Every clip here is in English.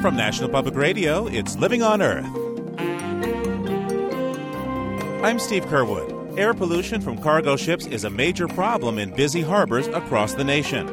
From National Public Radio, it's Living on Earth. I'm Steve Curwood. Air pollution from cargo ships is a major problem in busy harbors across the nation.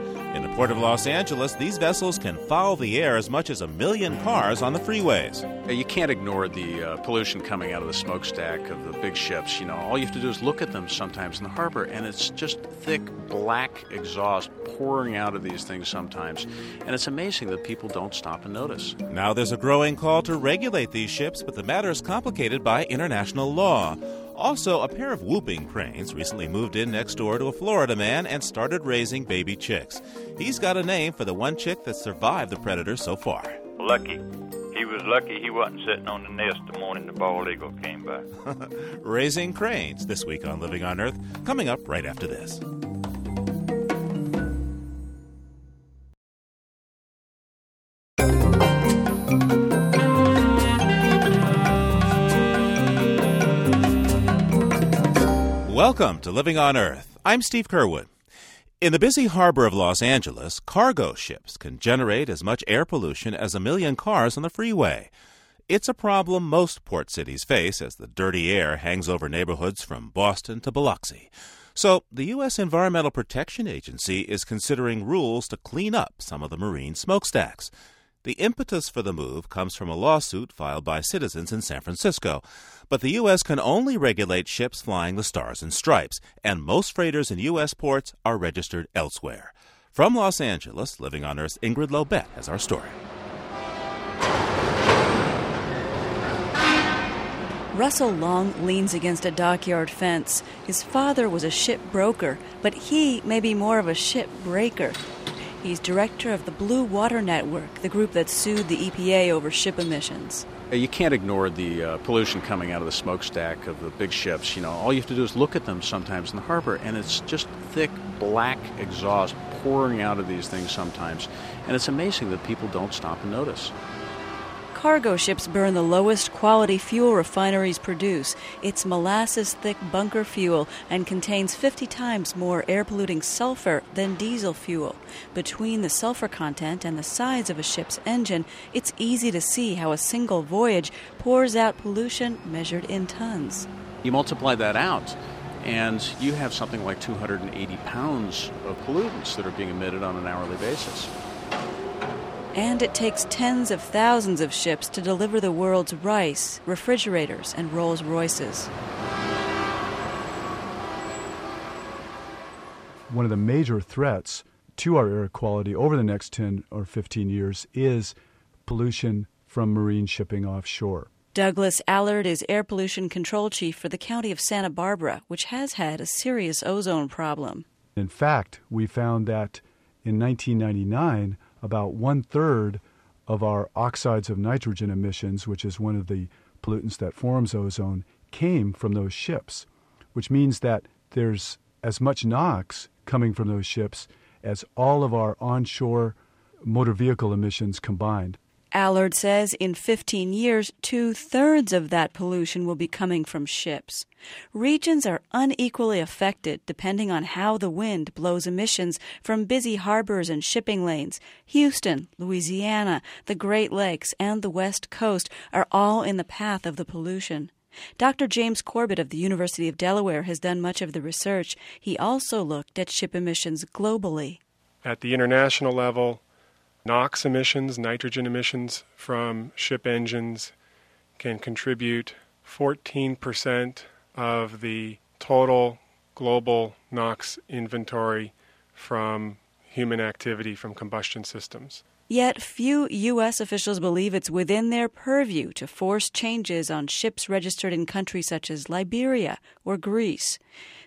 Port of Los Angeles, these vessels can foul the air as much as a million cars on the freeways. You can't ignore the uh, pollution coming out of the smokestack of the big ships. You know, all you have to do is look at them sometimes in the harbor, and it's just thick black exhaust pouring out of these things sometimes. And it's amazing that people don't stop and notice. Now there's a growing call to regulate these ships, but the matter is complicated by international law. Also, a pair of whooping cranes recently moved in next door to a Florida man and started raising baby chicks. He's got a name for the one chick that survived the predator so far. Lucky. He was lucky he wasn't sitting on the nest the morning the bald eagle came by. raising cranes this week on Living on Earth, coming up right after this. Welcome to Living on Earth. I'm Steve Curwood. In the busy harbor of Los Angeles, cargo ships can generate as much air pollution as a million cars on the freeway. It's a problem most port cities face as the dirty air hangs over neighborhoods from Boston to Biloxi. So, the U.S. Environmental Protection Agency is considering rules to clean up some of the marine smokestacks. The impetus for the move comes from a lawsuit filed by citizens in San Francisco. But the U.S. can only regulate ships flying the Stars and Stripes, and most freighters in U.S. ports are registered elsewhere. From Los Angeles, Living on Earth's Ingrid Lobet has our story. Russell Long leans against a dockyard fence. His father was a ship broker, but he may be more of a ship breaker. He's director of the Blue Water Network, the group that sued the EPA over ship emissions. You can't ignore the uh, pollution coming out of the smokestack of the big ships. You know, all you have to do is look at them sometimes in the harbor, and it's just thick black exhaust pouring out of these things sometimes. And it's amazing that people don't stop and notice. Cargo ships burn the lowest quality fuel refineries produce. It's molasses thick bunker fuel and contains 50 times more air polluting sulfur than diesel fuel. Between the sulfur content and the size of a ship's engine, it's easy to see how a single voyage pours out pollution measured in tons. You multiply that out, and you have something like 280 pounds of pollutants that are being emitted on an hourly basis and it takes tens of thousands of ships to deliver the world's rice, refrigerators, and Rolls Royces. One of the major threats to our air quality over the next 10 or 15 years is pollution from marine shipping offshore. Douglas Allard is air pollution control chief for the county of Santa Barbara, which has had a serious ozone problem. In fact, we found that in 1999, about one third of our oxides of nitrogen emissions, which is one of the pollutants that forms ozone, came from those ships, which means that there's as much NOx coming from those ships as all of our onshore motor vehicle emissions combined. Allard says in 15 years, two thirds of that pollution will be coming from ships. Regions are unequally affected depending on how the wind blows emissions from busy harbors and shipping lanes. Houston, Louisiana, the Great Lakes, and the West Coast are all in the path of the pollution. Dr. James Corbett of the University of Delaware has done much of the research. He also looked at ship emissions globally. At the international level, NOx emissions, nitrogen emissions from ship engines, can contribute 14% of the total global NOx inventory from human activity from combustion systems. Yet few U.S. officials believe it's within their purview to force changes on ships registered in countries such as Liberia or Greece.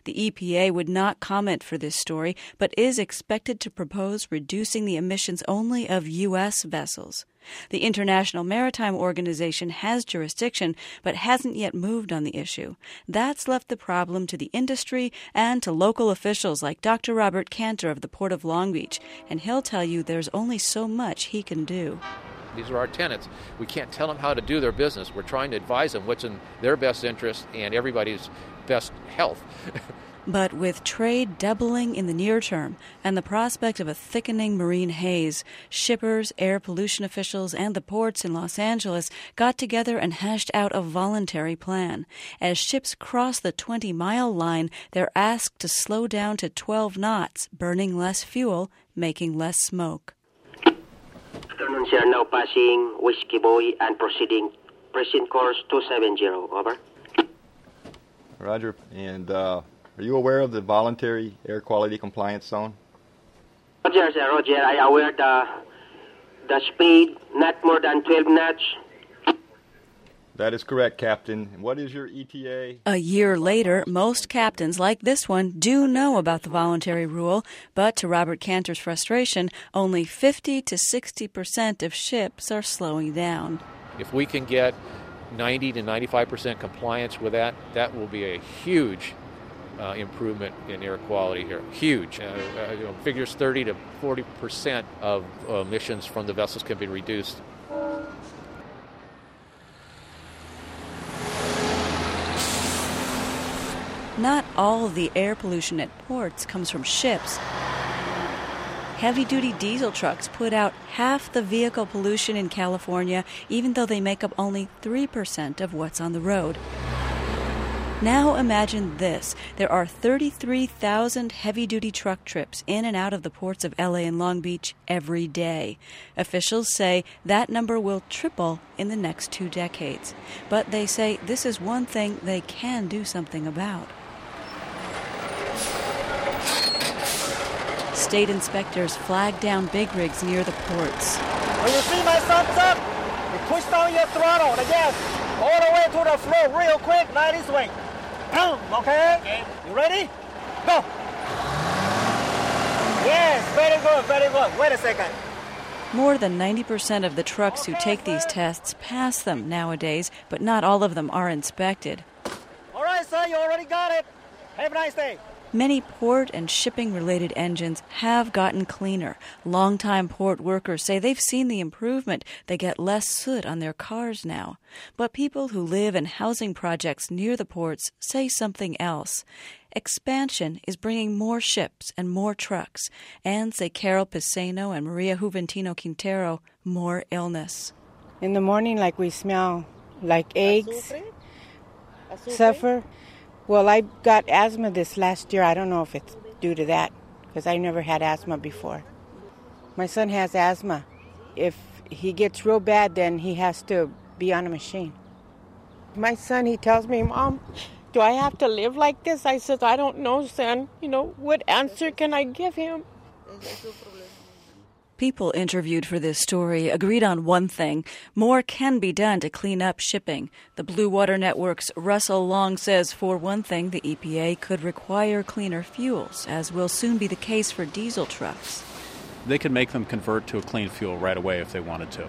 The EPA would not comment for this story, but is expected to propose reducing the emissions only of U.S. vessels. The International Maritime Organization has jurisdiction, but hasn't yet moved on the issue. That's left the problem to the industry and to local officials like Dr. Robert Kanter of the Port of Long Beach, and he'll tell you there's only so much he can do. These are our tenants. We can't tell them how to do their business. We're trying to advise them what's in their best interest and everybody's best health. But with trade doubling in the near term and the prospect of a thickening marine haze, shippers, air pollution officials, and the ports in Los Angeles got together and hashed out a voluntary plan. As ships cross the 20 mile line, they're asked to slow down to 12 knots, burning less fuel, making less smoke. Afternoon, sir. Now passing Whiskey Buoy and proceeding present course 270. Over. Roger. And uh, are you aware of the voluntary air quality compliance zone? Roger, sir. Roger. I aware the the speed not more than 12 knots. That is correct, Captain. What is your ETA? A year later, most captains like this one do know about the voluntary rule, but to Robert Kanter's frustration, only 50 to 60 percent of ships are slowing down. If we can get 90 to 95 percent compliance with that, that will be a huge uh, improvement in air quality here. Huge. Uh, uh, you know, figures 30 to 40 percent of emissions from the vessels can be reduced. Not all the air pollution at ports comes from ships. Heavy duty diesel trucks put out half the vehicle pollution in California, even though they make up only 3% of what's on the road. Now imagine this there are 33,000 heavy duty truck trips in and out of the ports of LA and Long Beach every day. Officials say that number will triple in the next two decades. But they say this is one thing they can do something about. State inspectors flag down big rigs near the ports. When you see my thumbs up, you push down your throttle, the gas, all the way to the floor real quick, this way. Boom, okay? okay? You ready? Go! Yes, very good, very good. Wait a second. More than 90% of the trucks who take these tests pass them nowadays, but not all of them are inspected. All right, sir, you already got it. Have a nice day. Many port and shipping related engines have gotten cleaner. Longtime port workers say they've seen the improvement. They get less soot on their cars now. But people who live in housing projects near the ports say something else. Expansion is bringing more ships and more trucks, and, say Carol Pisano and Maria Juventino Quintero, more illness. In the morning, like we smell like eggs, sulfur. Well, I got asthma this last year. I don't know if it's due to that because I never had asthma before. My son has asthma. If he gets real bad, then he has to be on a machine. My son, he tells me, Mom, do I have to live like this? I said, I don't know, son. You know, what answer can I give him? People interviewed for this story agreed on one thing more can be done to clean up shipping. The Blue Water Network's Russell Long says, for one thing, the EPA could require cleaner fuels, as will soon be the case for diesel trucks. They could make them convert to a clean fuel right away if they wanted to.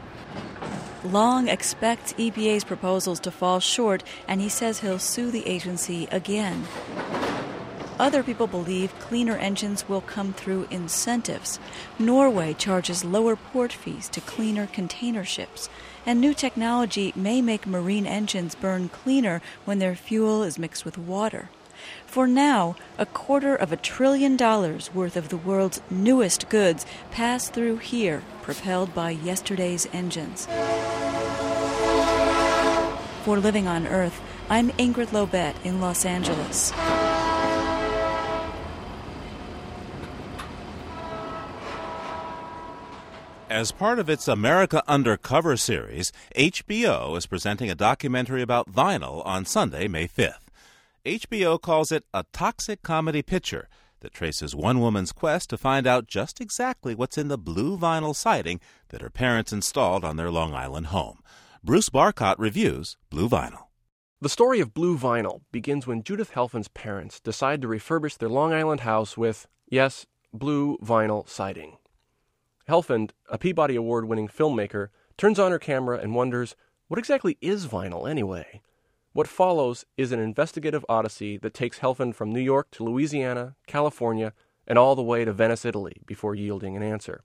Long expects EPA's proposals to fall short, and he says he'll sue the agency again. Other people believe cleaner engines will come through incentives. Norway charges lower port fees to cleaner container ships, and new technology may make marine engines burn cleaner when their fuel is mixed with water. For now, a quarter of a trillion dollars worth of the world's newest goods pass through here, propelled by yesterday's engines. For Living on Earth, I'm Ingrid Lobet in Los Angeles. As part of its America Undercover series, HBO is presenting a documentary about vinyl on Sunday, May 5th. HBO calls it a toxic comedy picture that traces one woman's quest to find out just exactly what's in the blue vinyl siding that her parents installed on their Long Island home. Bruce Barcott reviews Blue Vinyl. The story of Blue Vinyl begins when Judith Helfand's parents decide to refurbish their Long Island house with, yes, blue vinyl siding. Helfand, a Peabody Award winning filmmaker, turns on her camera and wonders what exactly is vinyl anyway? What follows is an investigative odyssey that takes Helfand from New York to Louisiana, California, and all the way to Venice, Italy, before yielding an answer.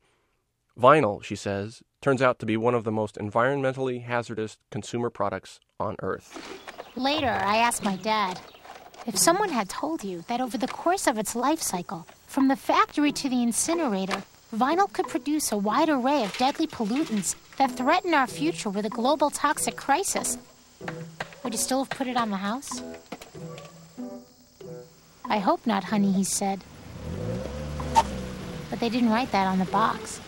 Vinyl, she says, turns out to be one of the most environmentally hazardous consumer products on Earth. Later, I asked my dad, If someone had told you that over the course of its life cycle, from the factory to the incinerator, vinyl could produce a wide array of deadly pollutants that threaten our future with a global toxic crisis, would you still have put it on the house? I hope not, honey, he said. But they didn't write that on the box.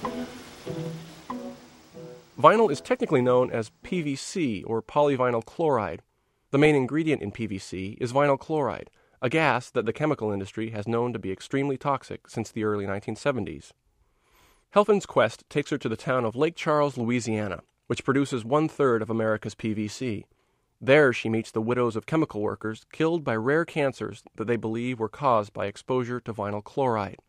Vinyl is technically known as PVC or polyvinyl chloride. The main ingredient in PVC is vinyl chloride, a gas that the chemical industry has known to be extremely toxic since the early 1970s. Helfand's quest takes her to the town of Lake Charles, Louisiana, which produces one third of America's PVC. There she meets the widows of chemical workers killed by rare cancers that they believe were caused by exposure to vinyl chloride.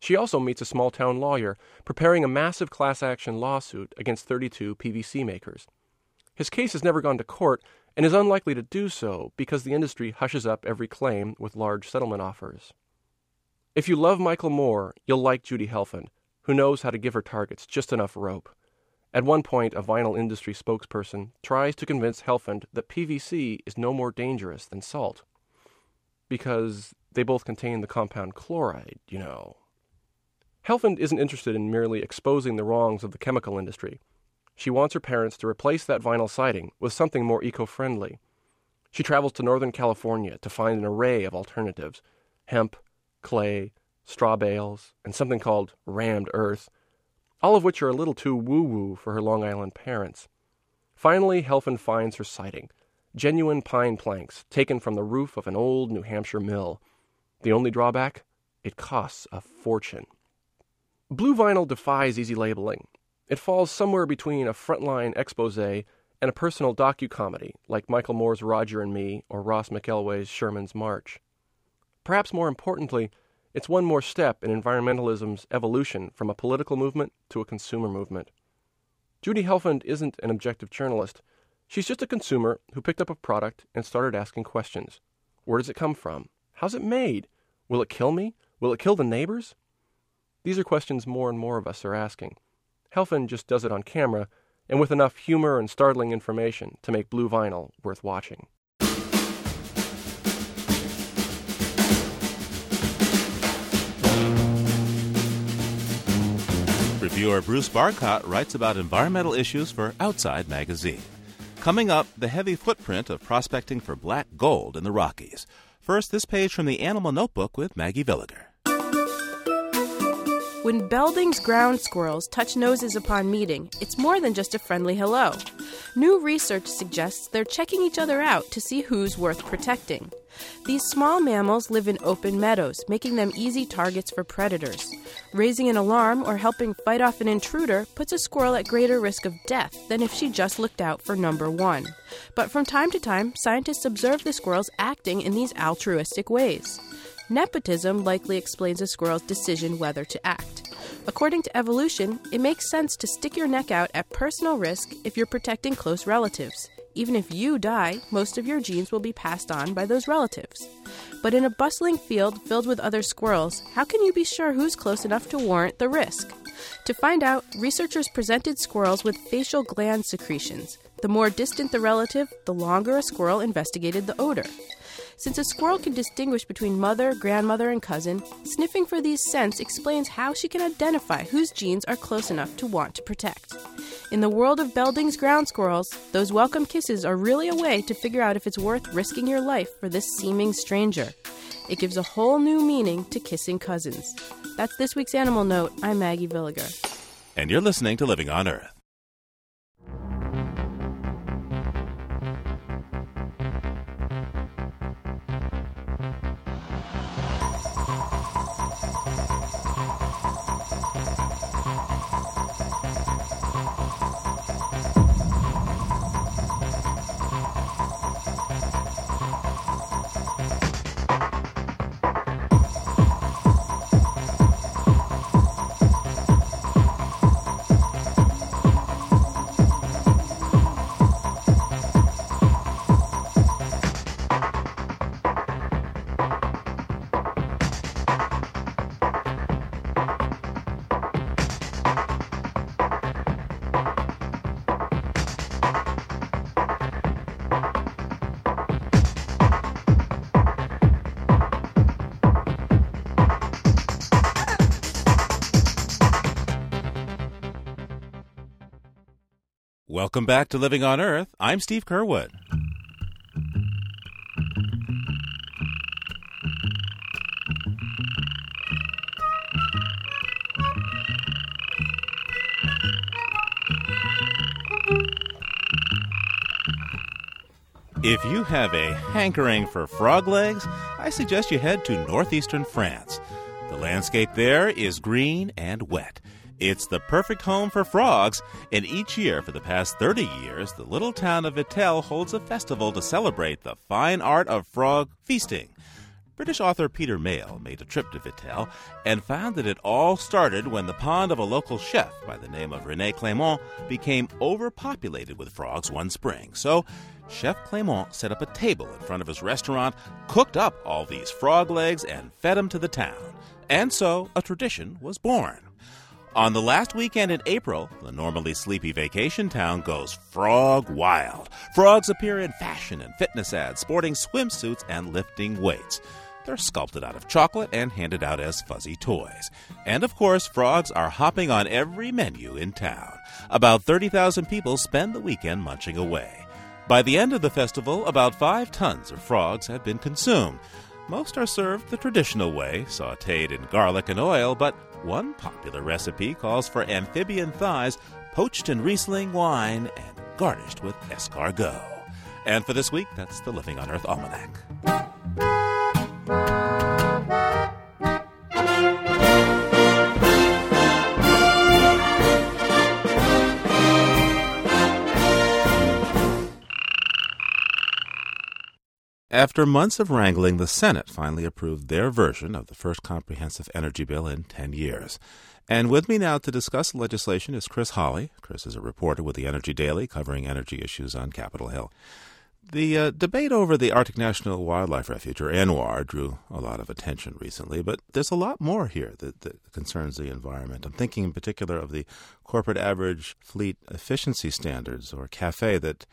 She also meets a small town lawyer preparing a massive class action lawsuit against 32 PVC makers. His case has never gone to court and is unlikely to do so because the industry hushes up every claim with large settlement offers. If you love Michael Moore, you'll like Judy Helfand, who knows how to give her targets just enough rope. At one point, a vinyl industry spokesperson tries to convince Helfand that PVC is no more dangerous than salt. Because they both contain the compound chloride, you know. Helfand isn't interested in merely exposing the wrongs of the chemical industry. She wants her parents to replace that vinyl siding with something more eco friendly. She travels to Northern California to find an array of alternatives hemp, clay, straw bales, and something called rammed earth, all of which are a little too woo woo for her Long Island parents. Finally, Helfand finds her siding genuine pine planks taken from the roof of an old New Hampshire mill. The only drawback? It costs a fortune. Blue vinyl defies easy labeling. It falls somewhere between a frontline expose and a personal docu-comedy like Michael Moore's Roger and Me or Ross McElwee's Sherman's March. Perhaps more importantly, it's one more step in environmentalism's evolution from a political movement to a consumer movement. Judy Helfand isn't an objective journalist. She's just a consumer who picked up a product and started asking questions. Where does it come from? How's it made? Will it kill me? Will it kill the neighbors? These are questions more and more of us are asking. Helfand just does it on camera and with enough humor and startling information to make Blue Vinyl worth watching. Reviewer Bruce Barcott writes about environmental issues for Outside Magazine. Coming up, the heavy footprint of prospecting for black gold in the Rockies. First, this page from the Animal Notebook with Maggie Villiger. When Belding's ground squirrels touch noses upon meeting, it's more than just a friendly hello. New research suggests they're checking each other out to see who's worth protecting. These small mammals live in open meadows, making them easy targets for predators. Raising an alarm or helping fight off an intruder puts a squirrel at greater risk of death than if she just looked out for number one. But from time to time, scientists observe the squirrels acting in these altruistic ways. Nepotism likely explains a squirrel's decision whether to act. According to evolution, it makes sense to stick your neck out at personal risk if you're protecting close relatives. Even if you die, most of your genes will be passed on by those relatives. But in a bustling field filled with other squirrels, how can you be sure who's close enough to warrant the risk? To find out, researchers presented squirrels with facial gland secretions. The more distant the relative, the longer a squirrel investigated the odor. Since a squirrel can distinguish between mother, grandmother, and cousin, sniffing for these scents explains how she can identify whose genes are close enough to want to protect. In the world of Belding's ground squirrels, those welcome kisses are really a way to figure out if it's worth risking your life for this seeming stranger. It gives a whole new meaning to kissing cousins. That's this week's Animal Note. I'm Maggie Villiger. And you're listening to Living on Earth. Welcome back to Living on Earth. I'm Steve Curwood. If you have a hankering for frog legs, I suggest you head to northeastern France. The landscape there is green and wet. It's the perfect home for frogs, and each year for the past 30 years, the little town of Vittel holds a festival to celebrate the fine art of frog feasting. British author Peter Mayle made a trip to Vittel and found that it all started when the pond of a local chef by the name of Rene Clément became overpopulated with frogs one spring. So, Chef Clément set up a table in front of his restaurant, cooked up all these frog legs, and fed them to the town. And so, a tradition was born. On the last weekend in April, the normally sleepy vacation town goes frog wild. Frogs appear in fashion and fitness ads, sporting swimsuits and lifting weights. They're sculpted out of chocolate and handed out as fuzzy toys. And of course, frogs are hopping on every menu in town. About 30,000 people spend the weekend munching away. By the end of the festival, about five tons of frogs have been consumed. Most are served the traditional way, sauteed in garlic and oil, but one popular recipe calls for amphibian thighs poached in Riesling wine and garnished with escargot. And for this week, that's the Living on Earth Almanac. After months of wrangling, the Senate finally approved their version of the first comprehensive energy bill in 10 years. And with me now to discuss the legislation is Chris Holley. Chris is a reporter with the Energy Daily covering energy issues on Capitol Hill. The uh, debate over the Arctic National Wildlife Refuge, or ANWR, drew a lot of attention recently, but there's a lot more here that, that concerns the environment. I'm thinking in particular of the corporate average fleet efficiency standards, or CAFE, that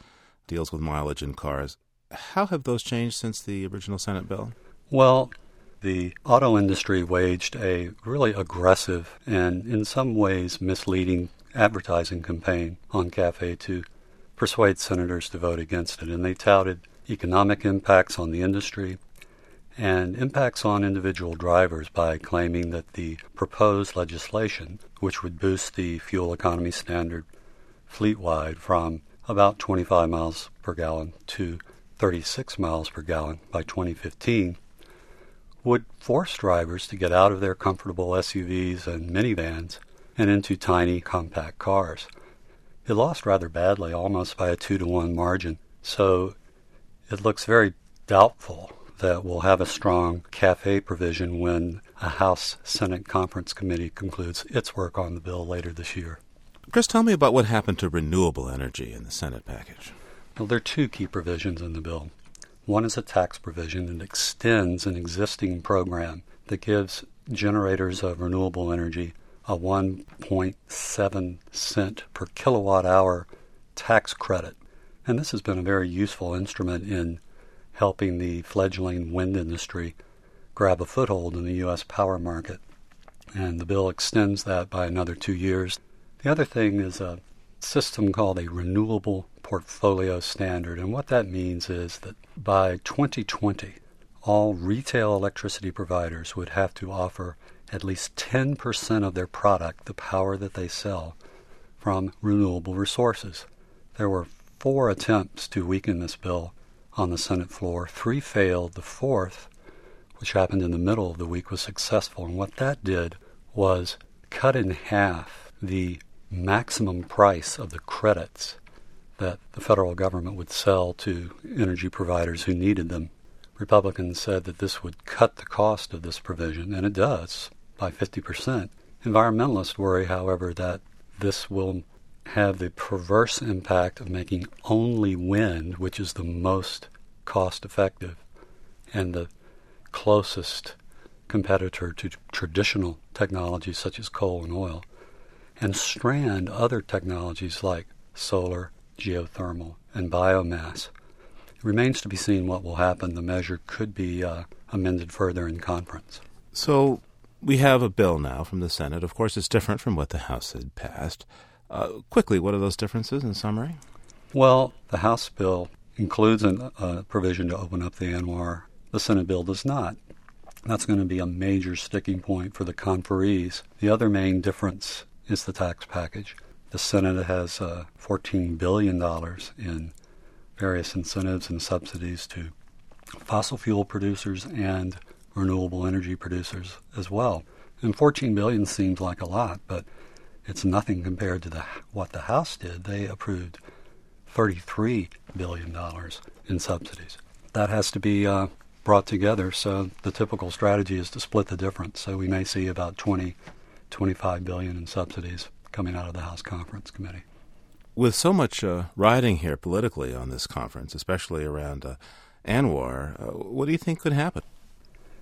deals with mileage in cars. How have those changed since the original Senate bill? Well, the auto industry waged a really aggressive and, in some ways, misleading advertising campaign on CAFE to persuade senators to vote against it. And they touted economic impacts on the industry and impacts on individual drivers by claiming that the proposed legislation, which would boost the fuel economy standard fleet wide from about 25 miles per gallon to 36 miles per gallon by 2015 would force drivers to get out of their comfortable SUVs and minivans and into tiny compact cars. It lost rather badly, almost by a two to one margin, so it looks very doubtful that we'll have a strong CAFE provision when a House Senate Conference Committee concludes its work on the bill later this year. Chris, tell me about what happened to renewable energy in the Senate package. Well, there are two key provisions in the bill. One is a tax provision that extends an existing program that gives generators of renewable energy a 1.7 cent per kilowatt hour tax credit. And this has been a very useful instrument in helping the fledgling wind industry grab a foothold in the U.S. power market. And the bill extends that by another two years. The other thing is a system called a renewable portfolio standard. And what that means is that by 2020, all retail electricity providers would have to offer at least 10% of their product, the power that they sell, from renewable resources. There were four attempts to weaken this bill on the Senate floor. Three failed. The fourth, which happened in the middle of the week, was successful. And what that did was cut in half the maximum price of the credits that the federal government would sell to energy providers who needed them. Republicans said that this would cut the cost of this provision, and it does by 50%. Environmentalists worry, however, that this will have the perverse impact of making only wind, which is the most cost effective and the closest competitor to traditional technologies such as coal and oil, and strand other technologies like solar, geothermal, and biomass. It remains to be seen what will happen. The measure could be uh, amended further in conference. So we have a bill now from the Senate. Of course, it's different from what the House had passed. Uh, quickly, what are those differences in summary? Well, the House bill includes a uh, provision to open up the ANWR. The Senate bill does not. That's going to be a major sticking point for the conferees. The other main difference is the tax package. The Senate has uh, $14 billion in various incentives and subsidies to fossil fuel producers and renewable energy producers as well. And 14 billion seems like a lot, but it's nothing compared to the, what the House did. They approved 33 billion dollars in subsidies. That has to be uh, brought together. So the typical strategy is to split the difference. So we may see about 20, 25 billion in subsidies coming out of the House Conference Committee. With so much uh, riding here politically on this conference, especially around uh, ANWR, uh, what do you think could happen?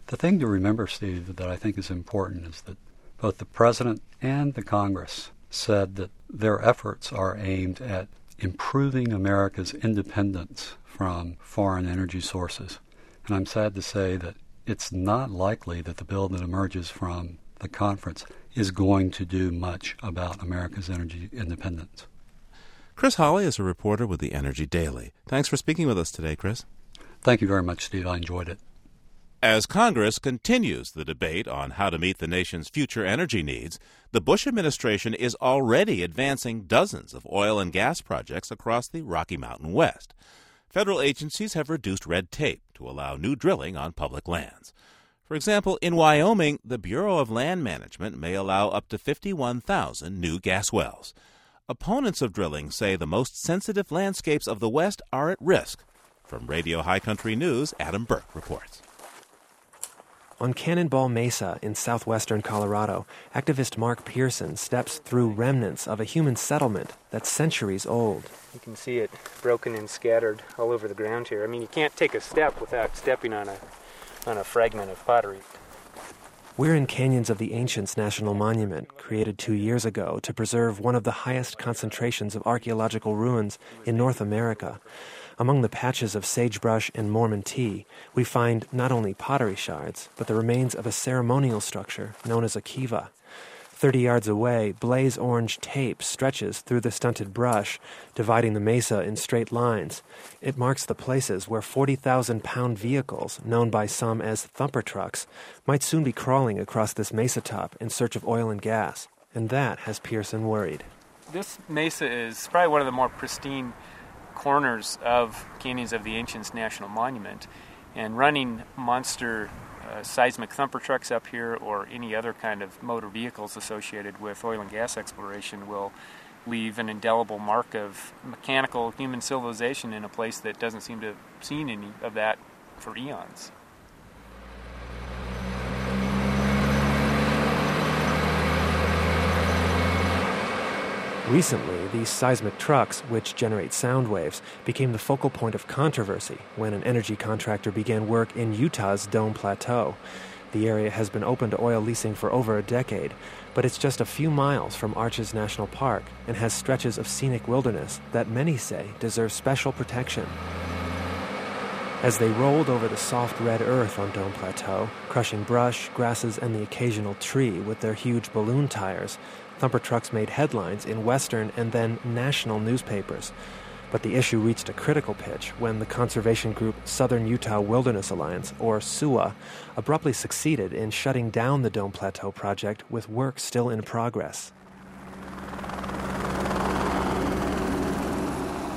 The thing to remember, Steve, that I think is important is that both the President and the Congress said that their efforts are aimed at improving America's independence from foreign energy sources. And I'm sad to say that it's not likely that the bill that emerges from the conference is going to do much about America's energy independence. Chris Holley is a reporter with the Energy Daily. Thanks for speaking with us today, Chris. Thank you very much, Steve. I enjoyed it. As Congress continues the debate on how to meet the nation's future energy needs, the Bush administration is already advancing dozens of oil and gas projects across the Rocky Mountain West. Federal agencies have reduced red tape to allow new drilling on public lands. For example, in Wyoming, the Bureau of Land Management may allow up to 51,000 new gas wells. Opponents of drilling say the most sensitive landscapes of the West are at risk. From Radio High Country News, Adam Burke reports. On Cannonball Mesa in southwestern Colorado, activist Mark Pearson steps through remnants of a human settlement that's centuries old. You can see it broken and scattered all over the ground here. I mean, you can't take a step without stepping on a on a fragment of pottery. We're in Canyons of the Ancients National Monument, created two years ago to preserve one of the highest concentrations of archaeological ruins in North America. Among the patches of sagebrush and Mormon tea, we find not only pottery shards, but the remains of a ceremonial structure known as a kiva. Thirty yards away, blaze orange tape stretches through the stunted brush, dividing the mesa in straight lines. It marks the places where 40,000 pound vehicles, known by some as thumper trucks, might soon be crawling across this mesa top in search of oil and gas. And that has Pearson worried. This mesa is probably one of the more pristine corners of Canyons of the Ancients National Monument. And running monster uh, seismic thumper trucks up here or any other kind of motor vehicles associated with oil and gas exploration will leave an indelible mark of mechanical human civilization in a place that doesn't seem to have seen any of that for eons. Recently, these seismic trucks, which generate sound waves, became the focal point of controversy when an energy contractor began work in Utah's Dome Plateau. The area has been open to oil leasing for over a decade, but it's just a few miles from Arches National Park and has stretches of scenic wilderness that many say deserve special protection. As they rolled over the soft red earth on Dome Plateau, crushing brush, grasses, and the occasional tree with their huge balloon tires, Thumper trucks made headlines in Western and then national newspapers. But the issue reached a critical pitch when the conservation group Southern Utah Wilderness Alliance, or SUWA, abruptly succeeded in shutting down the Dome Plateau project with work still in progress.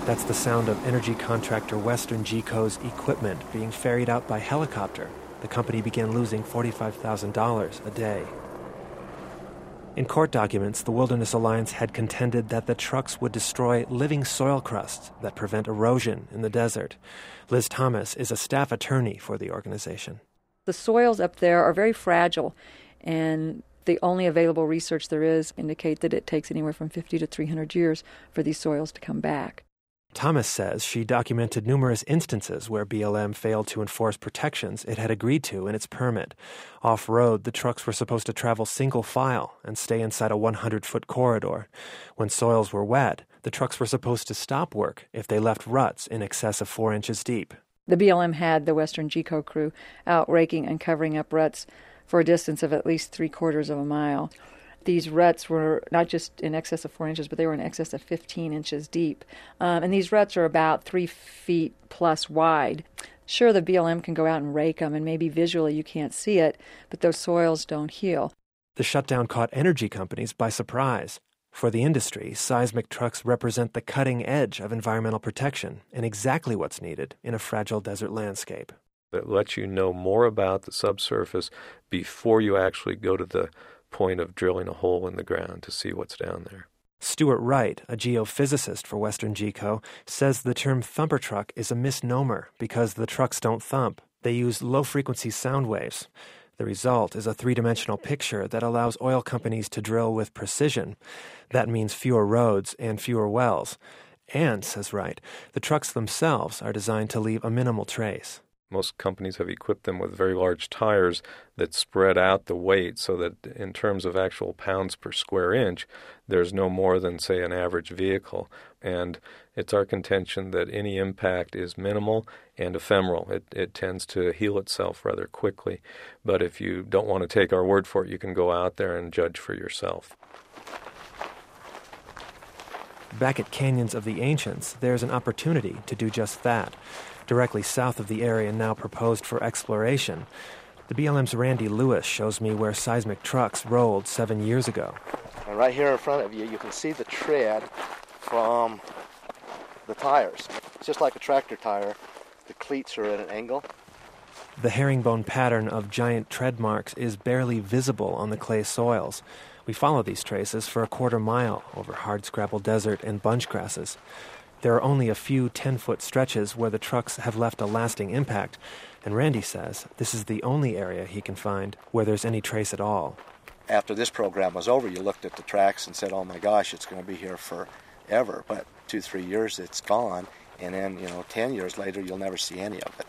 That's the sound of energy contractor Western GECO's equipment being ferried out by helicopter. The company began losing $45,000 a day. In court documents, the Wilderness Alliance had contended that the trucks would destroy living soil crusts that prevent erosion in the desert. Liz Thomas is a staff attorney for the organization. The soils up there are very fragile, and the only available research there is indicate that it takes anywhere from 50 to 300 years for these soils to come back. Thomas says she documented numerous instances where BLM failed to enforce protections it had agreed to in its permit. Off road, the trucks were supposed to travel single file and stay inside a 100 foot corridor. When soils were wet, the trucks were supposed to stop work if they left ruts in excess of four inches deep. The BLM had the Western GECO crew out raking and covering up ruts for a distance of at least three quarters of a mile. These ruts were not just in excess of four inches, but they were in excess of 15 inches deep. Um, and these ruts are about three feet plus wide. Sure, the BLM can go out and rake them, and maybe visually you can't see it, but those soils don't heal. The shutdown caught energy companies by surprise. For the industry, seismic trucks represent the cutting edge of environmental protection and exactly what's needed in a fragile desert landscape. It lets you know more about the subsurface before you actually go to the point of drilling a hole in the ground to see what's down there. Stuart Wright, a geophysicist for Western GECO, says the term thumper truck is a misnomer because the trucks don't thump. They use low frequency sound waves. The result is a three dimensional picture that allows oil companies to drill with precision. That means fewer roads and fewer wells. And, says Wright, the trucks themselves are designed to leave a minimal trace. Most companies have equipped them with very large tires that spread out the weight so that, in terms of actual pounds per square inch, there's no more than, say, an average vehicle. And it's our contention that any impact is minimal and ephemeral. It, it tends to heal itself rather quickly. But if you don't want to take our word for it, you can go out there and judge for yourself. Back at Canyons of the Ancients, there's an opportunity to do just that directly south of the area now proposed for exploration. The BLM's Randy Lewis shows me where seismic trucks rolled seven years ago. And right here in front of you, you can see the tread from the tires. It's just like a tractor tire. The cleats are at an angle. The herringbone pattern of giant tread marks is barely visible on the clay soils. We follow these traces for a quarter mile over hardscrabble desert and bunch grasses. There are only a few 10 foot stretches where the trucks have left a lasting impact, and Randy says this is the only area he can find where there's any trace at all. After this program was over, you looked at the tracks and said, oh my gosh, it's going to be here forever. But two, three years, it's gone. And then, you know, 10 years later, you'll never see any of it.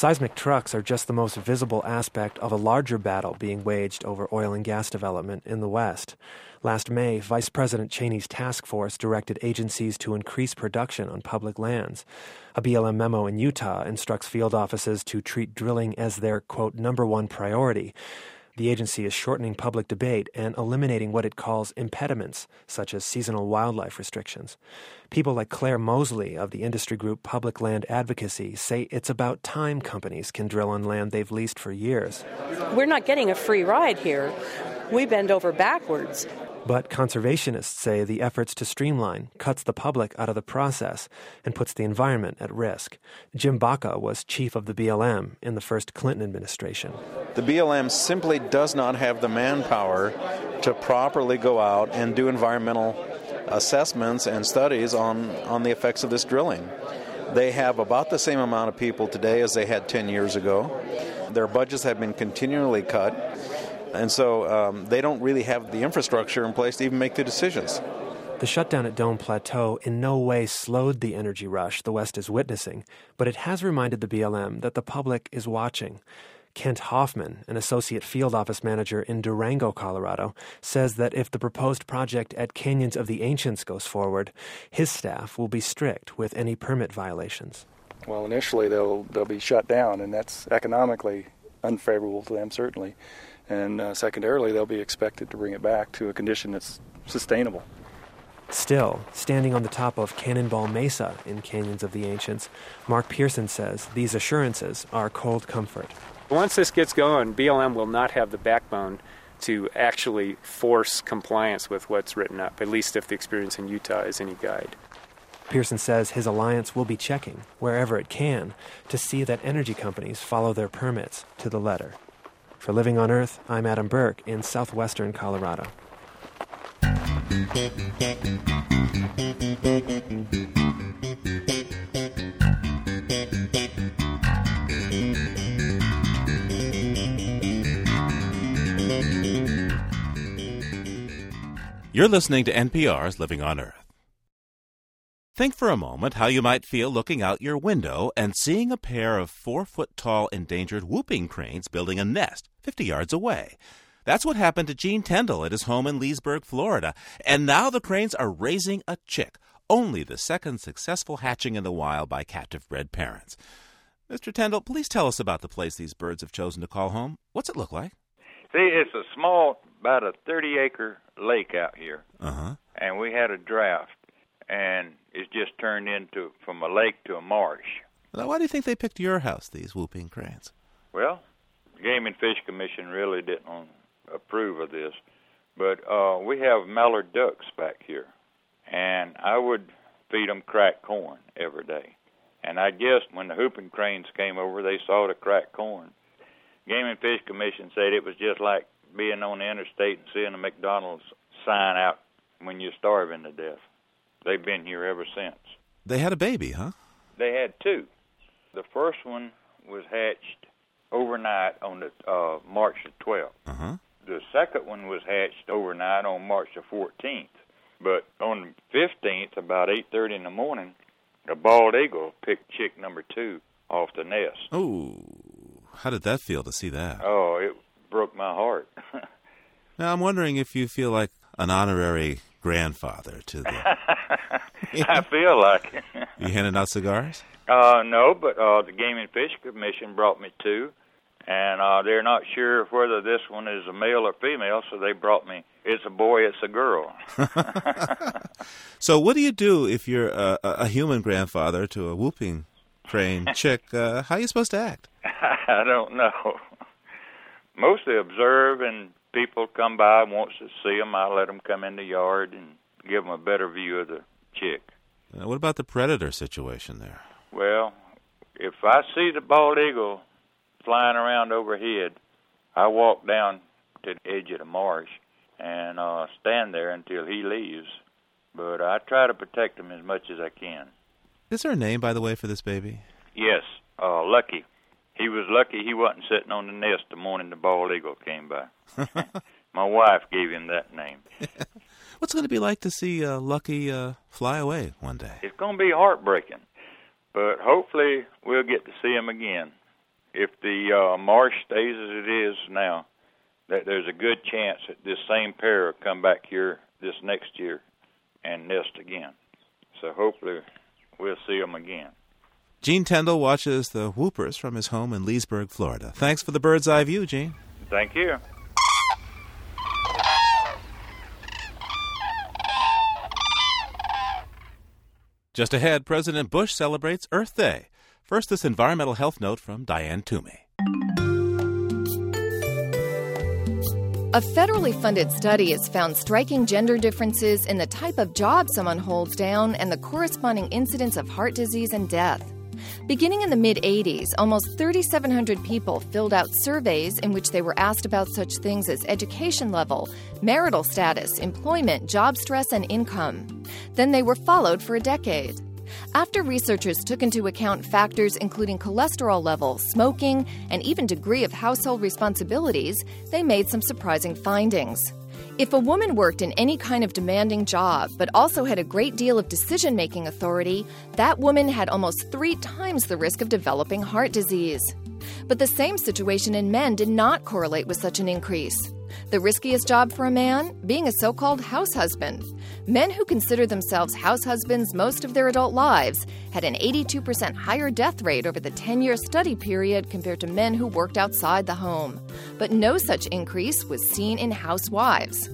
Seismic trucks are just the most visible aspect of a larger battle being waged over oil and gas development in the West. Last May, Vice President Cheney's task force directed agencies to increase production on public lands. A BLM memo in Utah instructs field offices to treat drilling as their, quote, number one priority. The agency is shortening public debate and eliminating what it calls impediments, such as seasonal wildlife restrictions. People like Claire Mosley of the industry group Public Land Advocacy say it's about time companies can drill on land they've leased for years. We're not getting a free ride here. We bend over backwards. But conservationists say the efforts to streamline cuts the public out of the process and puts the environment at risk. Jim Baca was chief of the BLM in the first Clinton administration. The BLM simply does not have the manpower to properly go out and do environmental assessments and studies on, on the effects of this drilling. They have about the same amount of people today as they had 10 years ago. Their budgets have been continually cut and so um, they don't really have the infrastructure in place to even make the decisions. The shutdown at Dome Plateau in no way slowed the energy rush the West is witnessing, but it has reminded the BLM that the public is watching. Kent Hoffman, an associate field office manager in Durango, Colorado, says that if the proposed project at Canyons of the Ancients goes forward, his staff will be strict with any permit violations. Well, initially they'll they'll be shut down, and that's economically unfavorable to them, certainly and uh, secondarily, they'll be expected to bring it back to a condition that's sustainable. Still, standing on the top of Cannonball Mesa in Canyons of the Ancients, Mark Pearson says these assurances are cold comfort. Once this gets going, BLM will not have the backbone to actually force compliance with what's written up, at least if the experience in Utah is any guide. Pearson says his alliance will be checking, wherever it can, to see that energy companies follow their permits to the letter. For Living on Earth, I'm Adam Burke in southwestern Colorado. You're listening to NPR's Living on Earth. Think for a moment how you might feel looking out your window and seeing a pair of four foot tall endangered whooping cranes building a nest 50 yards away. That's what happened to Gene Tendall at his home in Leesburg, Florida. And now the cranes are raising a chick, only the second successful hatching in the wild by captive bred parents. Mr. Tendall, please tell us about the place these birds have chosen to call home. What's it look like? See, it's a small about a 30 acre lake out here, Uh huh. and we had a draft, and it's just turned into from a lake to a marsh. Now, why do you think they picked your house, these whooping cranes? Well, the Game and Fish Commission really didn't approve of this, but uh, we have mallard ducks back here, and I would feed them cracked corn every day. And I guess when the whooping cranes came over, they saw the cracked corn. Game and Fish Commission said it was just like being on the interstate and seeing a McDonald's sign out when you're starving to death. They've been here ever since. They had a baby, huh? They had two. The first one was hatched overnight on the uh, March the 12th. Uh huh. The second one was hatched overnight on March the 14th. But on the 15th, about 8:30 in the morning, a bald eagle picked chick number two off the nest. Oh, how did that feel to see that? Oh, it broke my heart. Now, I'm wondering if you feel like an honorary grandfather to the. I feel like it. you handing out cigars? Uh, no, but uh, the Game and Fish Commission brought me two, and uh, they're not sure whether this one is a male or female, so they brought me. It's a boy, it's a girl. So, what do you do if you're a, a a human grandfather to a whooping crane chick? Uh, how are you supposed to act? I don't know. Mostly observe, and people come by and wants to see them. I let them come in the yard and give them a better view of the chick. Uh, what about the predator situation there? Well, if I see the bald eagle flying around overhead, I walk down to the edge of the marsh and uh, stand there until he leaves. But I try to protect him as much as I can. Is there a name, by the way, for this baby? Yes, uh, Lucky. He was lucky he wasn't sitting on the nest the morning the bald eagle came by. My wife gave him that name. What's it going to be like to see uh, Lucky uh, fly away one day? It's going to be heartbreaking, but hopefully we'll get to see him again. If the uh, marsh stays as it is now, that there's a good chance that this same pair will come back here this next year and nest again. So hopefully we'll see them again. Gene Tyndall watches the whoopers from his home in Leesburg, Florida. Thanks for the bird's eye view, Gene. Thank you. Just ahead, President Bush celebrates Earth Day. First, this environmental health note from Diane Toomey. A federally funded study has found striking gender differences in the type of job someone holds down and the corresponding incidence of heart disease and death. Beginning in the mid 80s, almost 3,700 people filled out surveys in which they were asked about such things as education level, marital status, employment, job stress, and income. Then they were followed for a decade. After researchers took into account factors including cholesterol level, smoking, and even degree of household responsibilities, they made some surprising findings. If a woman worked in any kind of demanding job, but also had a great deal of decision making authority, that woman had almost three times the risk of developing heart disease. But the same situation in men did not correlate with such an increase. The riskiest job for a man? Being a so called house husband. Men who consider themselves house husbands most of their adult lives had an 82% higher death rate over the 10 year study period compared to men who worked outside the home. But no such increase was seen in housewives.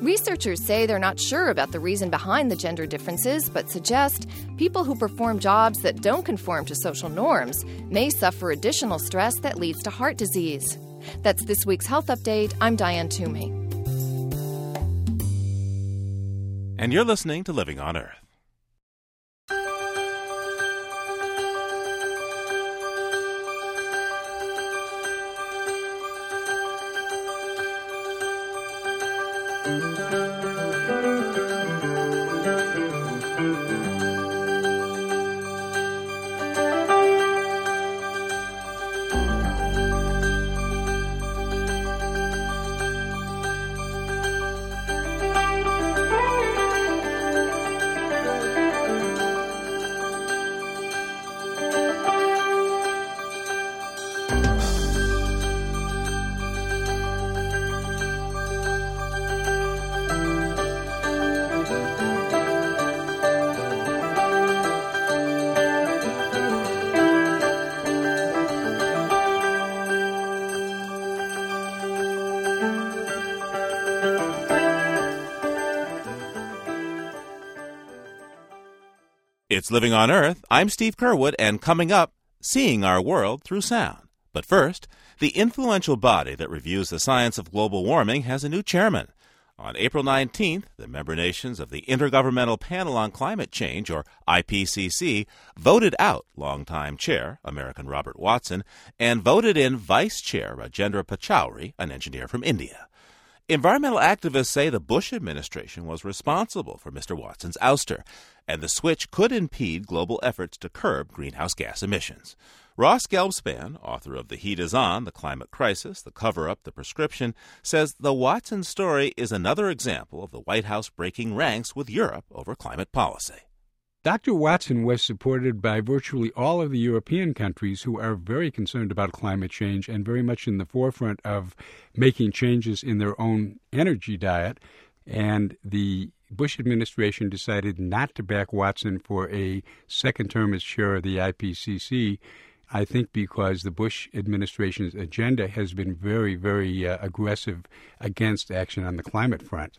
Researchers say they're not sure about the reason behind the gender differences, but suggest people who perform jobs that don't conform to social norms may suffer additional stress that leads to heart disease. That's this week's Health Update. I'm Diane Toomey. And you're listening to Living on Earth. It's Living on Earth. I'm Steve Curwood, and coming up, seeing our world through sound. But first, the influential body that reviews the science of global warming has a new chairman. On April 19th, the member nations of the Intergovernmental Panel on Climate Change, or IPCC, voted out longtime chair, American Robert Watson, and voted in vice chair, Rajendra Pachauri, an engineer from India. Environmental activists say the Bush administration was responsible for Mr. Watson's ouster, and the switch could impede global efforts to curb greenhouse gas emissions. Ross Gelbspan, author of The Heat Is On, The Climate Crisis, The Cover Up, The Prescription, says the Watson story is another example of the White House breaking ranks with Europe over climate policy. Dr. Watson was supported by virtually all of the European countries who are very concerned about climate change and very much in the forefront of making changes in their own energy diet. And the Bush administration decided not to back Watson for a second term as chair of the IPCC I think because the Bush administration's agenda has been very, very uh, aggressive against action on the climate front.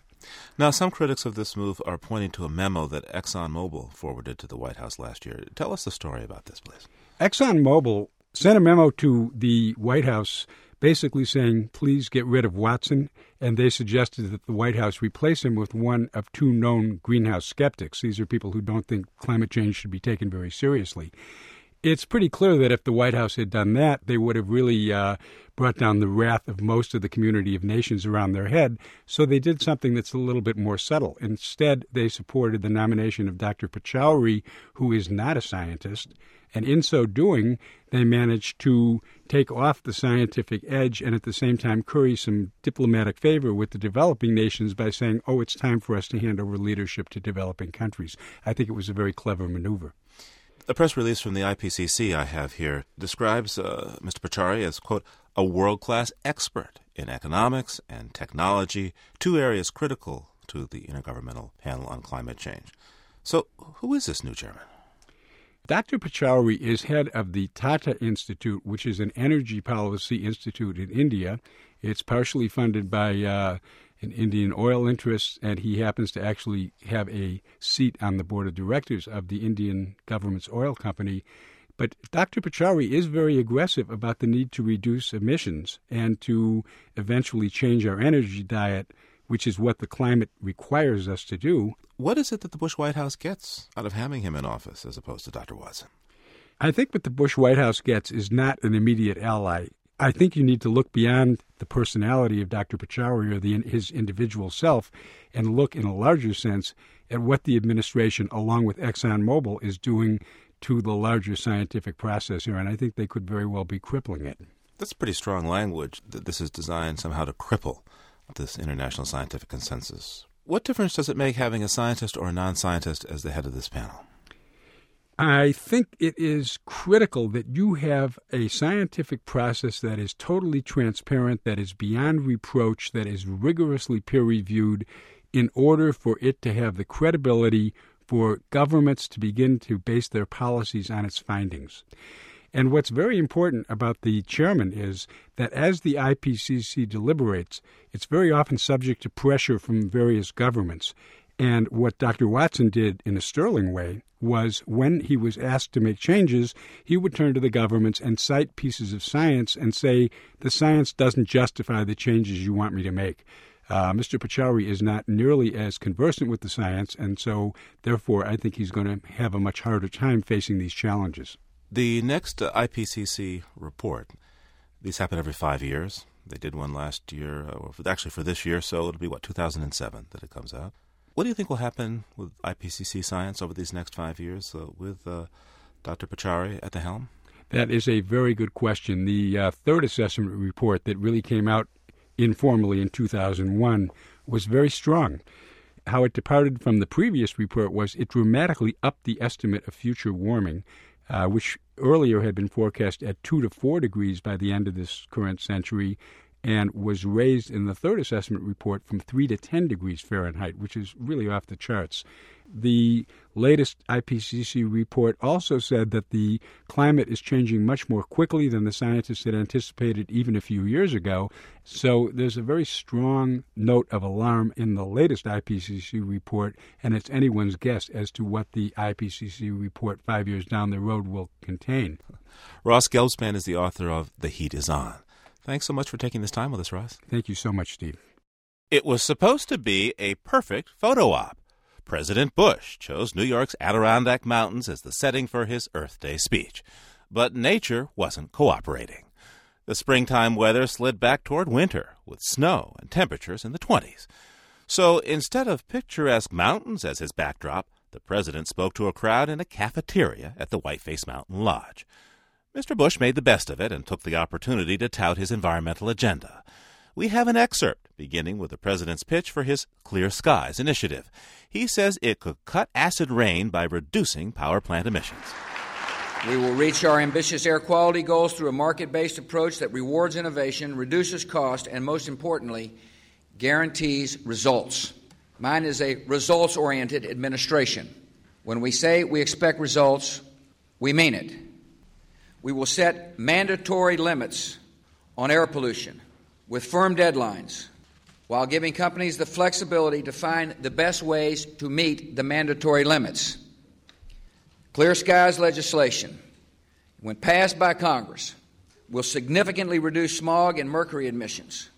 Now, some critics of this move are pointing to a memo that ExxonMobil forwarded to the White House last year. Tell us the story about this, please. ExxonMobil sent a memo to the White House basically saying, please get rid of Watson, and they suggested that the White House replace him with one of two known greenhouse skeptics. These are people who don't think climate change should be taken very seriously it's pretty clear that if the White House had done that, they would have really uh, brought down the wrath of most of the community of nations around their head. So they did something that's a little bit more subtle. Instead, they supported the nomination of Dr. Pachauri, who is not a scientist. And in so doing, they managed to take off the scientific edge and at the same time curry some diplomatic favor with the developing nations by saying, oh, it's time for us to hand over leadership to developing countries. I think it was a very clever maneuver. A press release from the IPCC I have here describes uh, Mr. Pachauri as, quote, a world class expert in economics and technology, two areas critical to the Intergovernmental Panel on Climate Change. So, who is this new chairman? Dr. Pachauri is head of the Tata Institute, which is an energy policy institute in India. It's partially funded by uh, an Indian oil interest, and he happens to actually have a seat on the board of directors of the Indian government's oil company. But Dr. Pachauri is very aggressive about the need to reduce emissions and to eventually change our energy diet, which is what the climate requires us to do. What is it that the Bush White House gets out of having him in office as opposed to Dr. Watson? I think what the Bush White House gets is not an immediate ally. I think you need to look beyond the personality of Dr. Pachauri or the, his individual self and look in a larger sense at what the administration, along with ExxonMobil, is doing to the larger scientific process here. And I think they could very well be crippling it. That's pretty strong language that this is designed somehow to cripple this international scientific consensus. What difference does it make having a scientist or a non scientist as the head of this panel? I think it is critical that you have a scientific process that is totally transparent, that is beyond reproach, that is rigorously peer reviewed, in order for it to have the credibility for governments to begin to base their policies on its findings. And what's very important about the chairman is that as the IPCC deliberates, it's very often subject to pressure from various governments. And what Dr. Watson did in a sterling way was when he was asked to make changes, he would turn to the governments and cite pieces of science and say, the science doesn't justify the changes you want me to make. Uh, Mr. Pachauri is not nearly as conversant with the science, and so therefore I think he's going to have a much harder time facing these challenges. The next uh, IPCC report, these happen every five years. They did one last year, uh, actually for this year, so it'll be what 2007 that it comes out. What do you think will happen with IPCC science over these next five years uh, with uh, Dr. Pachauri at the helm? That is a very good question. The uh, third assessment report that really came out informally in 2001 was very strong. How it departed from the previous report was it dramatically upped the estimate of future warming, uh, which earlier had been forecast at 2 to 4 degrees by the end of this current century and was raised in the third assessment report from 3 to 10 degrees Fahrenheit, which is really off the charts. The latest IPCC report also said that the climate is changing much more quickly than the scientists had anticipated even a few years ago. So there's a very strong note of alarm in the latest IPCC report, and it's anyone's guess as to what the IPCC report five years down the road will contain. Ross Gelbspan is the author of The Heat is On. Thanks so much for taking this time with us, Ross. Thank you so much, Steve. It was supposed to be a perfect photo op. President Bush chose New York's Adirondack Mountains as the setting for his Earth Day speech. But nature wasn't cooperating. The springtime weather slid back toward winter, with snow and temperatures in the 20s. So instead of picturesque mountains as his backdrop, the president spoke to a crowd in a cafeteria at the Whiteface Mountain Lodge. Mr. Bush made the best of it and took the opportunity to tout his environmental agenda. We have an excerpt beginning with the president's pitch for his Clear Skies initiative. He says it could cut acid rain by reducing power plant emissions. We will reach our ambitious air quality goals through a market based approach that rewards innovation, reduces cost, and most importantly, guarantees results. Mine is a results oriented administration. When we say we expect results, we mean it. We will set mandatory limits on air pollution with firm deadlines while giving companies the flexibility to find the best ways to meet the mandatory limits. Clear Skies legislation, when passed by Congress, will significantly reduce smog and mercury emissions,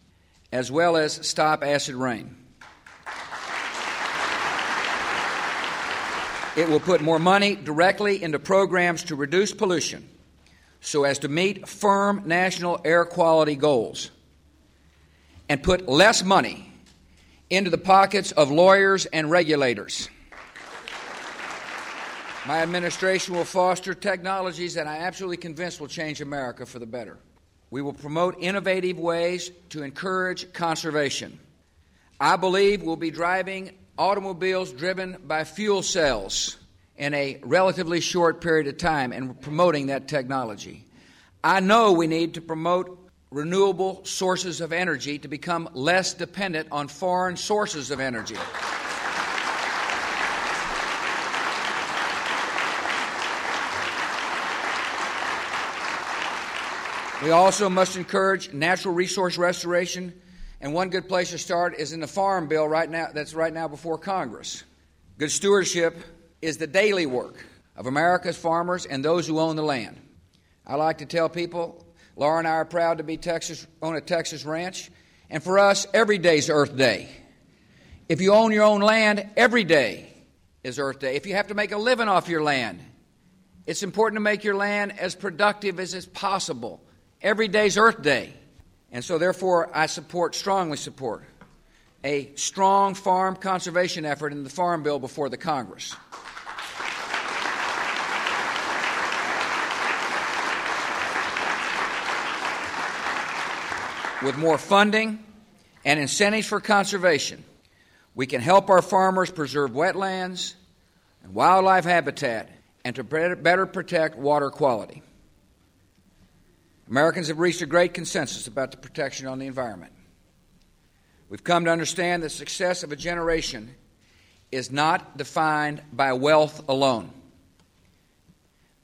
as well as stop acid rain. It will put more money directly into programs to reduce pollution so as to meet firm national air quality goals and put less money into the pockets of lawyers and regulators. My administration will foster technologies that I'm absolutely convinced will change America for the better. We will promote innovative ways to encourage conservation. I believe we'll be driving automobiles driven by fuel cells in a relatively short period of time and promoting that technology. I know we need to promote renewable sources of energy to become less dependent on foreign sources of energy. We also must encourage natural resource restoration, and one good place to start is in the Farm Bill right now that's right now before Congress. Good stewardship is the daily work of America's farmers and those who own the land. I like to tell people Laura and I are proud to be Texas on a Texas ranch, and for us, every day is Earth Day. If you own your own land, every day is Earth Day. If you have to make a living off your land, it's important to make your land as productive as is possible. Every day is Earth Day. And so, therefore, I support, strongly support, a strong farm conservation effort in the Farm Bill before the Congress. With more funding and incentives for conservation, we can help our farmers preserve wetlands and wildlife habitat and to better protect water quality. Americans have reached a great consensus about the protection on the environment. We've come to understand that the success of a generation is not defined by wealth alone.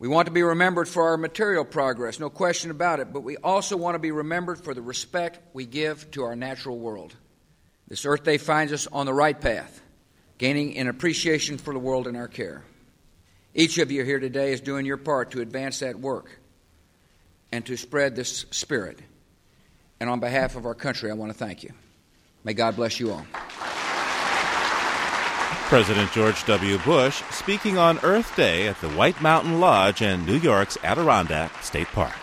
We want to be remembered for our material progress, no question about it, but we also want to be remembered for the respect we give to our natural world. This Earth Day finds us on the right path, gaining an appreciation for the world in our care. Each of you here today is doing your part to advance that work and to spread this spirit. And on behalf of our country, I want to thank you. May God bless you all. President George W. Bush speaking on Earth Day at the Whiteface Mountain Lodge in New York's Adirondack State Park.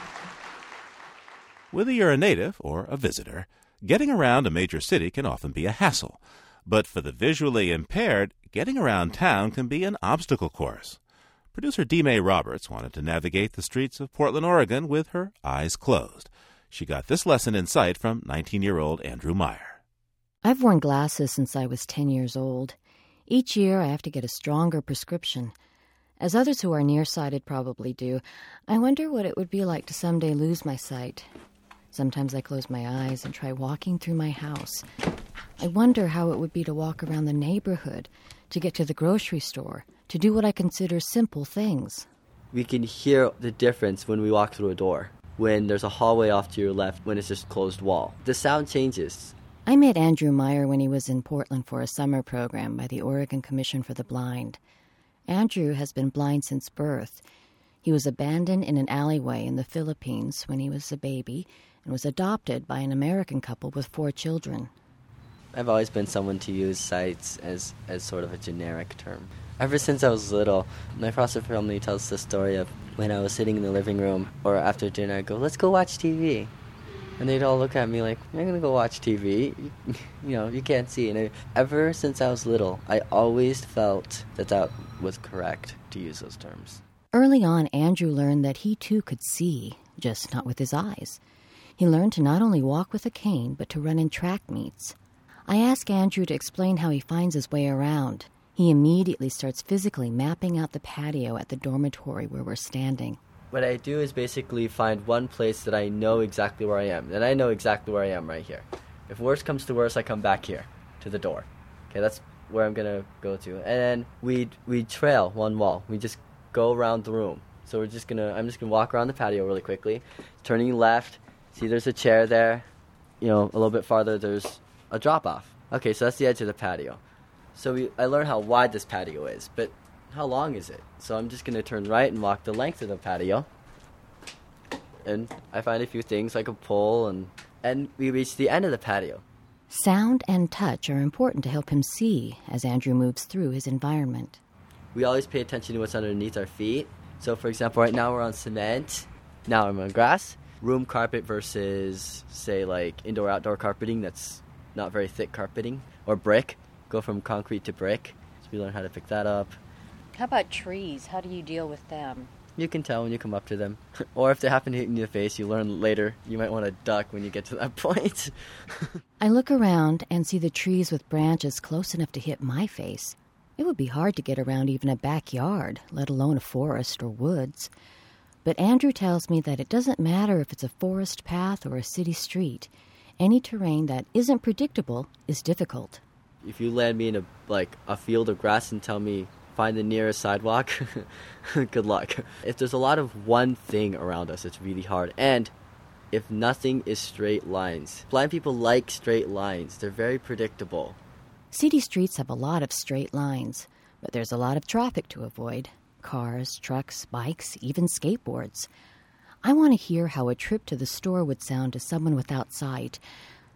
Whether you're a native or a visitor, getting around a major city can often be a hassle. But for the visually impaired, getting around town can be an obstacle course. Producer D. May Roberts wanted to navigate the streets of Portland, Oregon with her eyes closed. She got this lesson in sight from 19 year old Andrew Meyer. I've worn glasses since I was 10 years old. Each year I have to get a stronger prescription. As others who are nearsighted probably do, I wonder what it would be like to someday lose my sight. Sometimes I close my eyes and try walking through my house. I wonder how it would be to walk around the neighborhood, to get to the grocery store, to do what I consider simple things. We can hear the difference when we walk through a door, when there's a hallway off to your left, when it's just closed wall. The sound changes. I met Andrew Meyer when he was in Portland for a summer program by the Oregon Commission for the Blind. Andrew has been blind since birth. He was abandoned in an alleyway in the Philippines when he was a baby and was adopted by an American couple with four children. I've always been someone to use sights as, as sort of a generic term. Ever since I was little, my foster family tells the story of when I was sitting in the living room or after dinner, I go, let's go watch TV. And they'd all look at me like, "You're to go watch TV. you know, you can't see. And I, ever since I was little, I always felt that that was correct to use those terms. Early on, Andrew learned that he too could see, just not with his eyes. He learned to not only walk with a cane, but to run in track meets. I ask Andrew to explain how he finds his way around. He immediately starts physically mapping out the patio at the dormitory where we're standing. What I do is basically find one place that I know exactly where I am, and I know exactly where I am right here. If worst comes to worst, I come back here to the door. Okay, that's where I'm gonna go to, and then we we trail one wall. We just go around the room. So we're just gonna I'm just gonna walk around the patio really quickly, turning left. See, there's a chair there. You know, a little bit farther, there's a drop off. Okay, so that's the edge of the patio. So we, I learned how wide this patio is, but how long is it? So I'm just gonna turn right and walk the length of the patio. And I find a few things like a pole and and we reach the end of the patio. Sound and touch are important to help him see as Andrew moves through his environment. We always pay attention to what's underneath our feet. So for example, right now we're on cement. Now I'm on grass. Room carpet versus say like indoor outdoor carpeting that's not very thick carpeting or brick. Go from concrete to brick. So we learn how to pick that up. How about trees? How do you deal with them? You can tell when you come up to them. or if they happen to hit you in the face, you learn later. You might want to duck when you get to that point. I look around and see the trees with branches close enough to hit my face. It would be hard to get around even a backyard, let alone a forest or woods. But Andrew tells me that it doesn't matter if it's a forest path or a city street. Any terrain that isn't predictable is difficult. If you land me in a like a field of grass and tell me find the nearest sidewalk, good luck. If there's a lot of one thing around us, it's really hard. And if nothing is straight lines, blind people like straight lines. They're very predictable. City streets have a lot of straight lines, but there's a lot of traffic to avoid cars, trucks, bikes, even skateboards. I want to hear how a trip to the store would sound to someone without sight,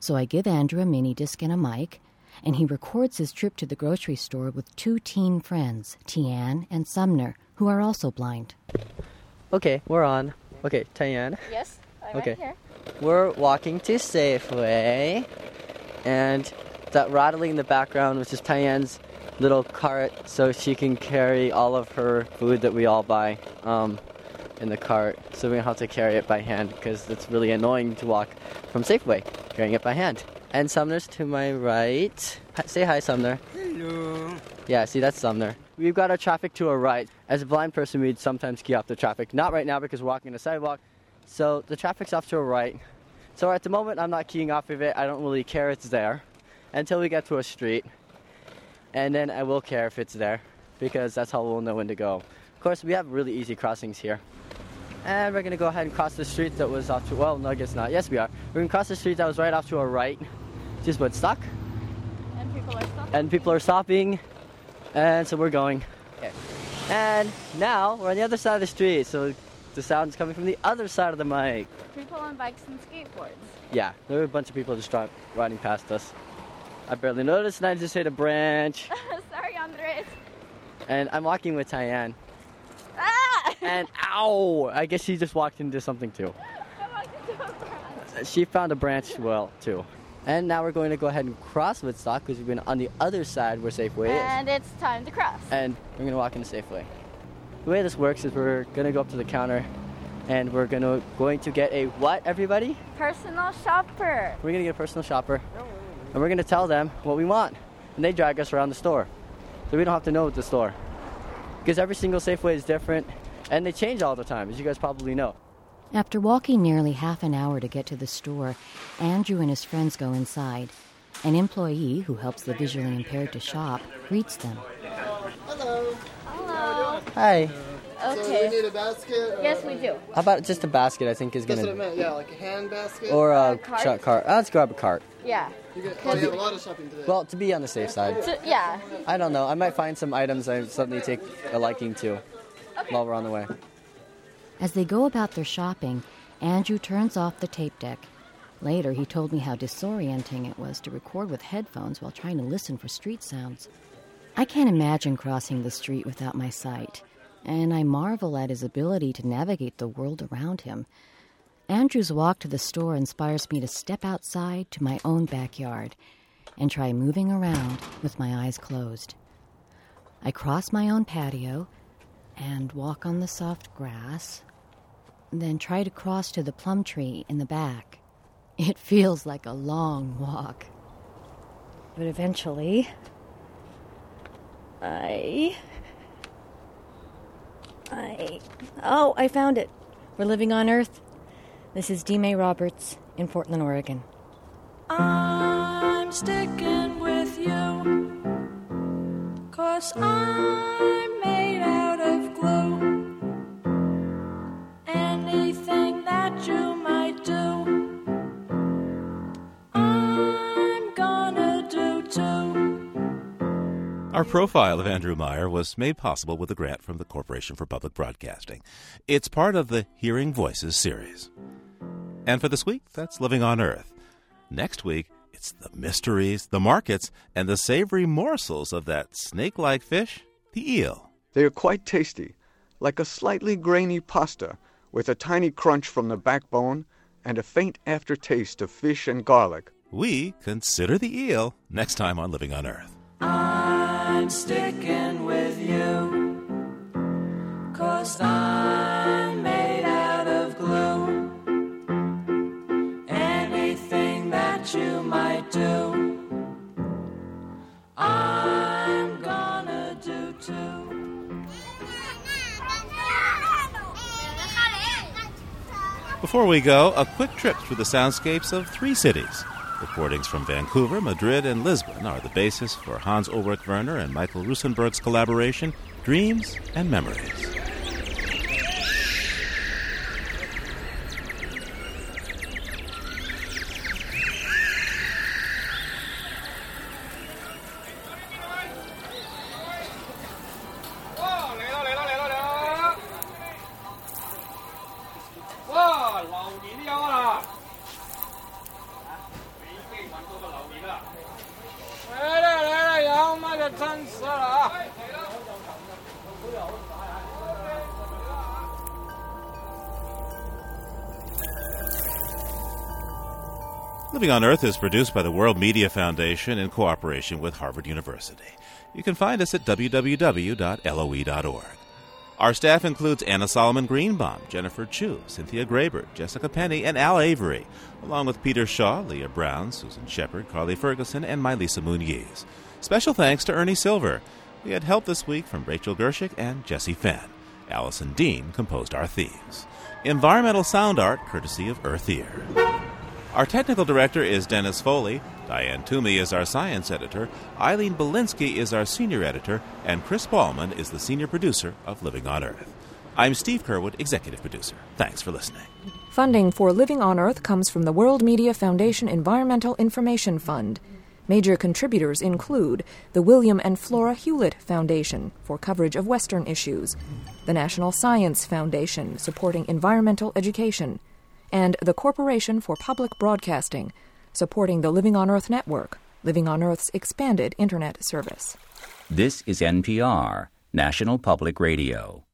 so I give Andrew a mini disc and a mic, and he records his trip to the grocery store with two teen friends, Tian and Sumner, who are also blind. Okay, we're on. Okay, Tian. Yes, I'm okay. right here. We're walking to Safeway, and that rattling in the background was just Tian's little cart so she can carry all of her food that we all buy um, in the cart. So we don't have to carry it by hand because it's really annoying to walk from Safeway carrying it by hand. And Sumner's to my right. Say hi, Sumner. Hello. Yeah, see, that's Sumner. We've got our traffic to our right. As a blind person, we'd sometimes key off the traffic. Not right now because we're walking the sidewalk. So the traffic's off to our right. So at the moment, I'm not keying off of it. I don't really care it's there until we get to a street. And then I will care if it's there because that's how we'll know when to go. Of course, we have really easy crossings here. And we're gonna go ahead and cross the street that was off to, well, no, I guess not. Yes, we are. We're gonna cross the street that was right off to our right. Just Woodstock. And people are stopping. And people are stopping. And so we're going. Okay. And now we're on the other side of the street, so the sound's coming from the other side of the mic. People on bikes and skateboards. Yeah, there were a bunch of people just riding past us. I barely noticed, and I just hit a branch. Sorry, Andres. And I'm walking with Tyann. Ah! And ow! I guess she just walked into something too. I walked into a branch. She found a branch well too. And now we're going to go ahead and cross Woodstock because we've been on the other side where Safeway is. And it's time to cross. And we're gonna walk into Safeway. The way this works is we're gonna go up to the counter and we're gonna going to get a what everybody? Personal shopper. We're gonna get a personal shopper. And we're gonna tell them what we want. And they drag us around the store. So we don't have to know the store. Because every single Safeway is different and they change all the time, as you guys probably know. After walking nearly half an hour to get to the store, Andrew and his friends go inside. An employee who helps the visually impaired to shop greets them. Hello. Hello. Hi. So Okay. we need a basket? Yes, we do. How about just a basket? I think is That's what I gonna. meant. Yeah, like a hand basket. Or a A cart? ch- cart. Oh, let's grab a cart. Yeah. You get, oh, you have a lot of shopping today. Well, to be on the safe side. So, yeah. I don't know. I might find some items I suddenly take a liking to while we're on the way. As they go about their shopping, Andrew turns off the tape deck. Later, he told me how disorienting it was to record with headphones while trying to listen for street sounds. I can't imagine crossing the street without my sight, and I marvel at his ability to navigate the world around him. Andrew's walk to the store inspires me to step outside to my own backyard and try moving around with my eyes closed. I cross my own patio and walk on the soft grass, then try to cross to the plum tree in the back. It feels like a long walk. But eventually, I. I. Oh, I found it. We're living on Earth. This is D. May Roberts in Portland, Oregon. I'm sticking with you. Cause I'm Our profile of Andrew Meyer was made possible with a grant from the Corporation for Public Broadcasting. It's part of the Hearing Voices series. And for this week, that's Living on Earth. Next week, it's the mysteries, the markets, and the savory morsels of that snake like fish, the eel. They are quite tasty, like a slightly grainy pasta with a tiny crunch from the backbone and a faint aftertaste of fish and garlic. We consider the eel next time on Living on Earth. Ah. I'm sticking with you. Cause I'm made out of glue. Anything that you might do, I'm gonna do too. Before we go, a quick trip through the soundscapes of three cities. Recordings from Vancouver, Madrid, and Lisbon are the basis for Hans Ulrich Werner and Michael Rusenberg's collaboration, Dreams and Memories. Living on Earth is produced by the World Media Foundation in cooperation with Harvard University. You can find us at www.loe.org. Our staff includes Anna Solomon Greenbaum, Jennifer Chu, Cynthia Graber, Jessica Penny, and Al Avery, along with Peter Shaw, Leah Brown, Susan Shepard, Carly Ferguson, and Mylisa Muniz. Special thanks to Ernie Silver. We had help this week from Rachel Gershik and Jesse Fenn. Allison Dean composed our themes. Environmental sound art courtesy of Earth Ear. Our technical director is Dennis Foley. Diane Toomey is our science editor. Eileen Bolinsky is our senior editor. And Chris Ballman is the senior producer of Living on Earth. I'm Steve Curwood, executive producer. Thanks for listening. Funding for Living on Earth comes from the World Media Foundation Environmental Information Fund. Major contributors include the William and Flora Hewlett Foundation for coverage of Western issues, the National Science Foundation supporting environmental education, and the Corporation for Public Broadcasting, supporting the Living on Earth network, Living on Earth's expanded Internet service. This is NPR, National Public Radio.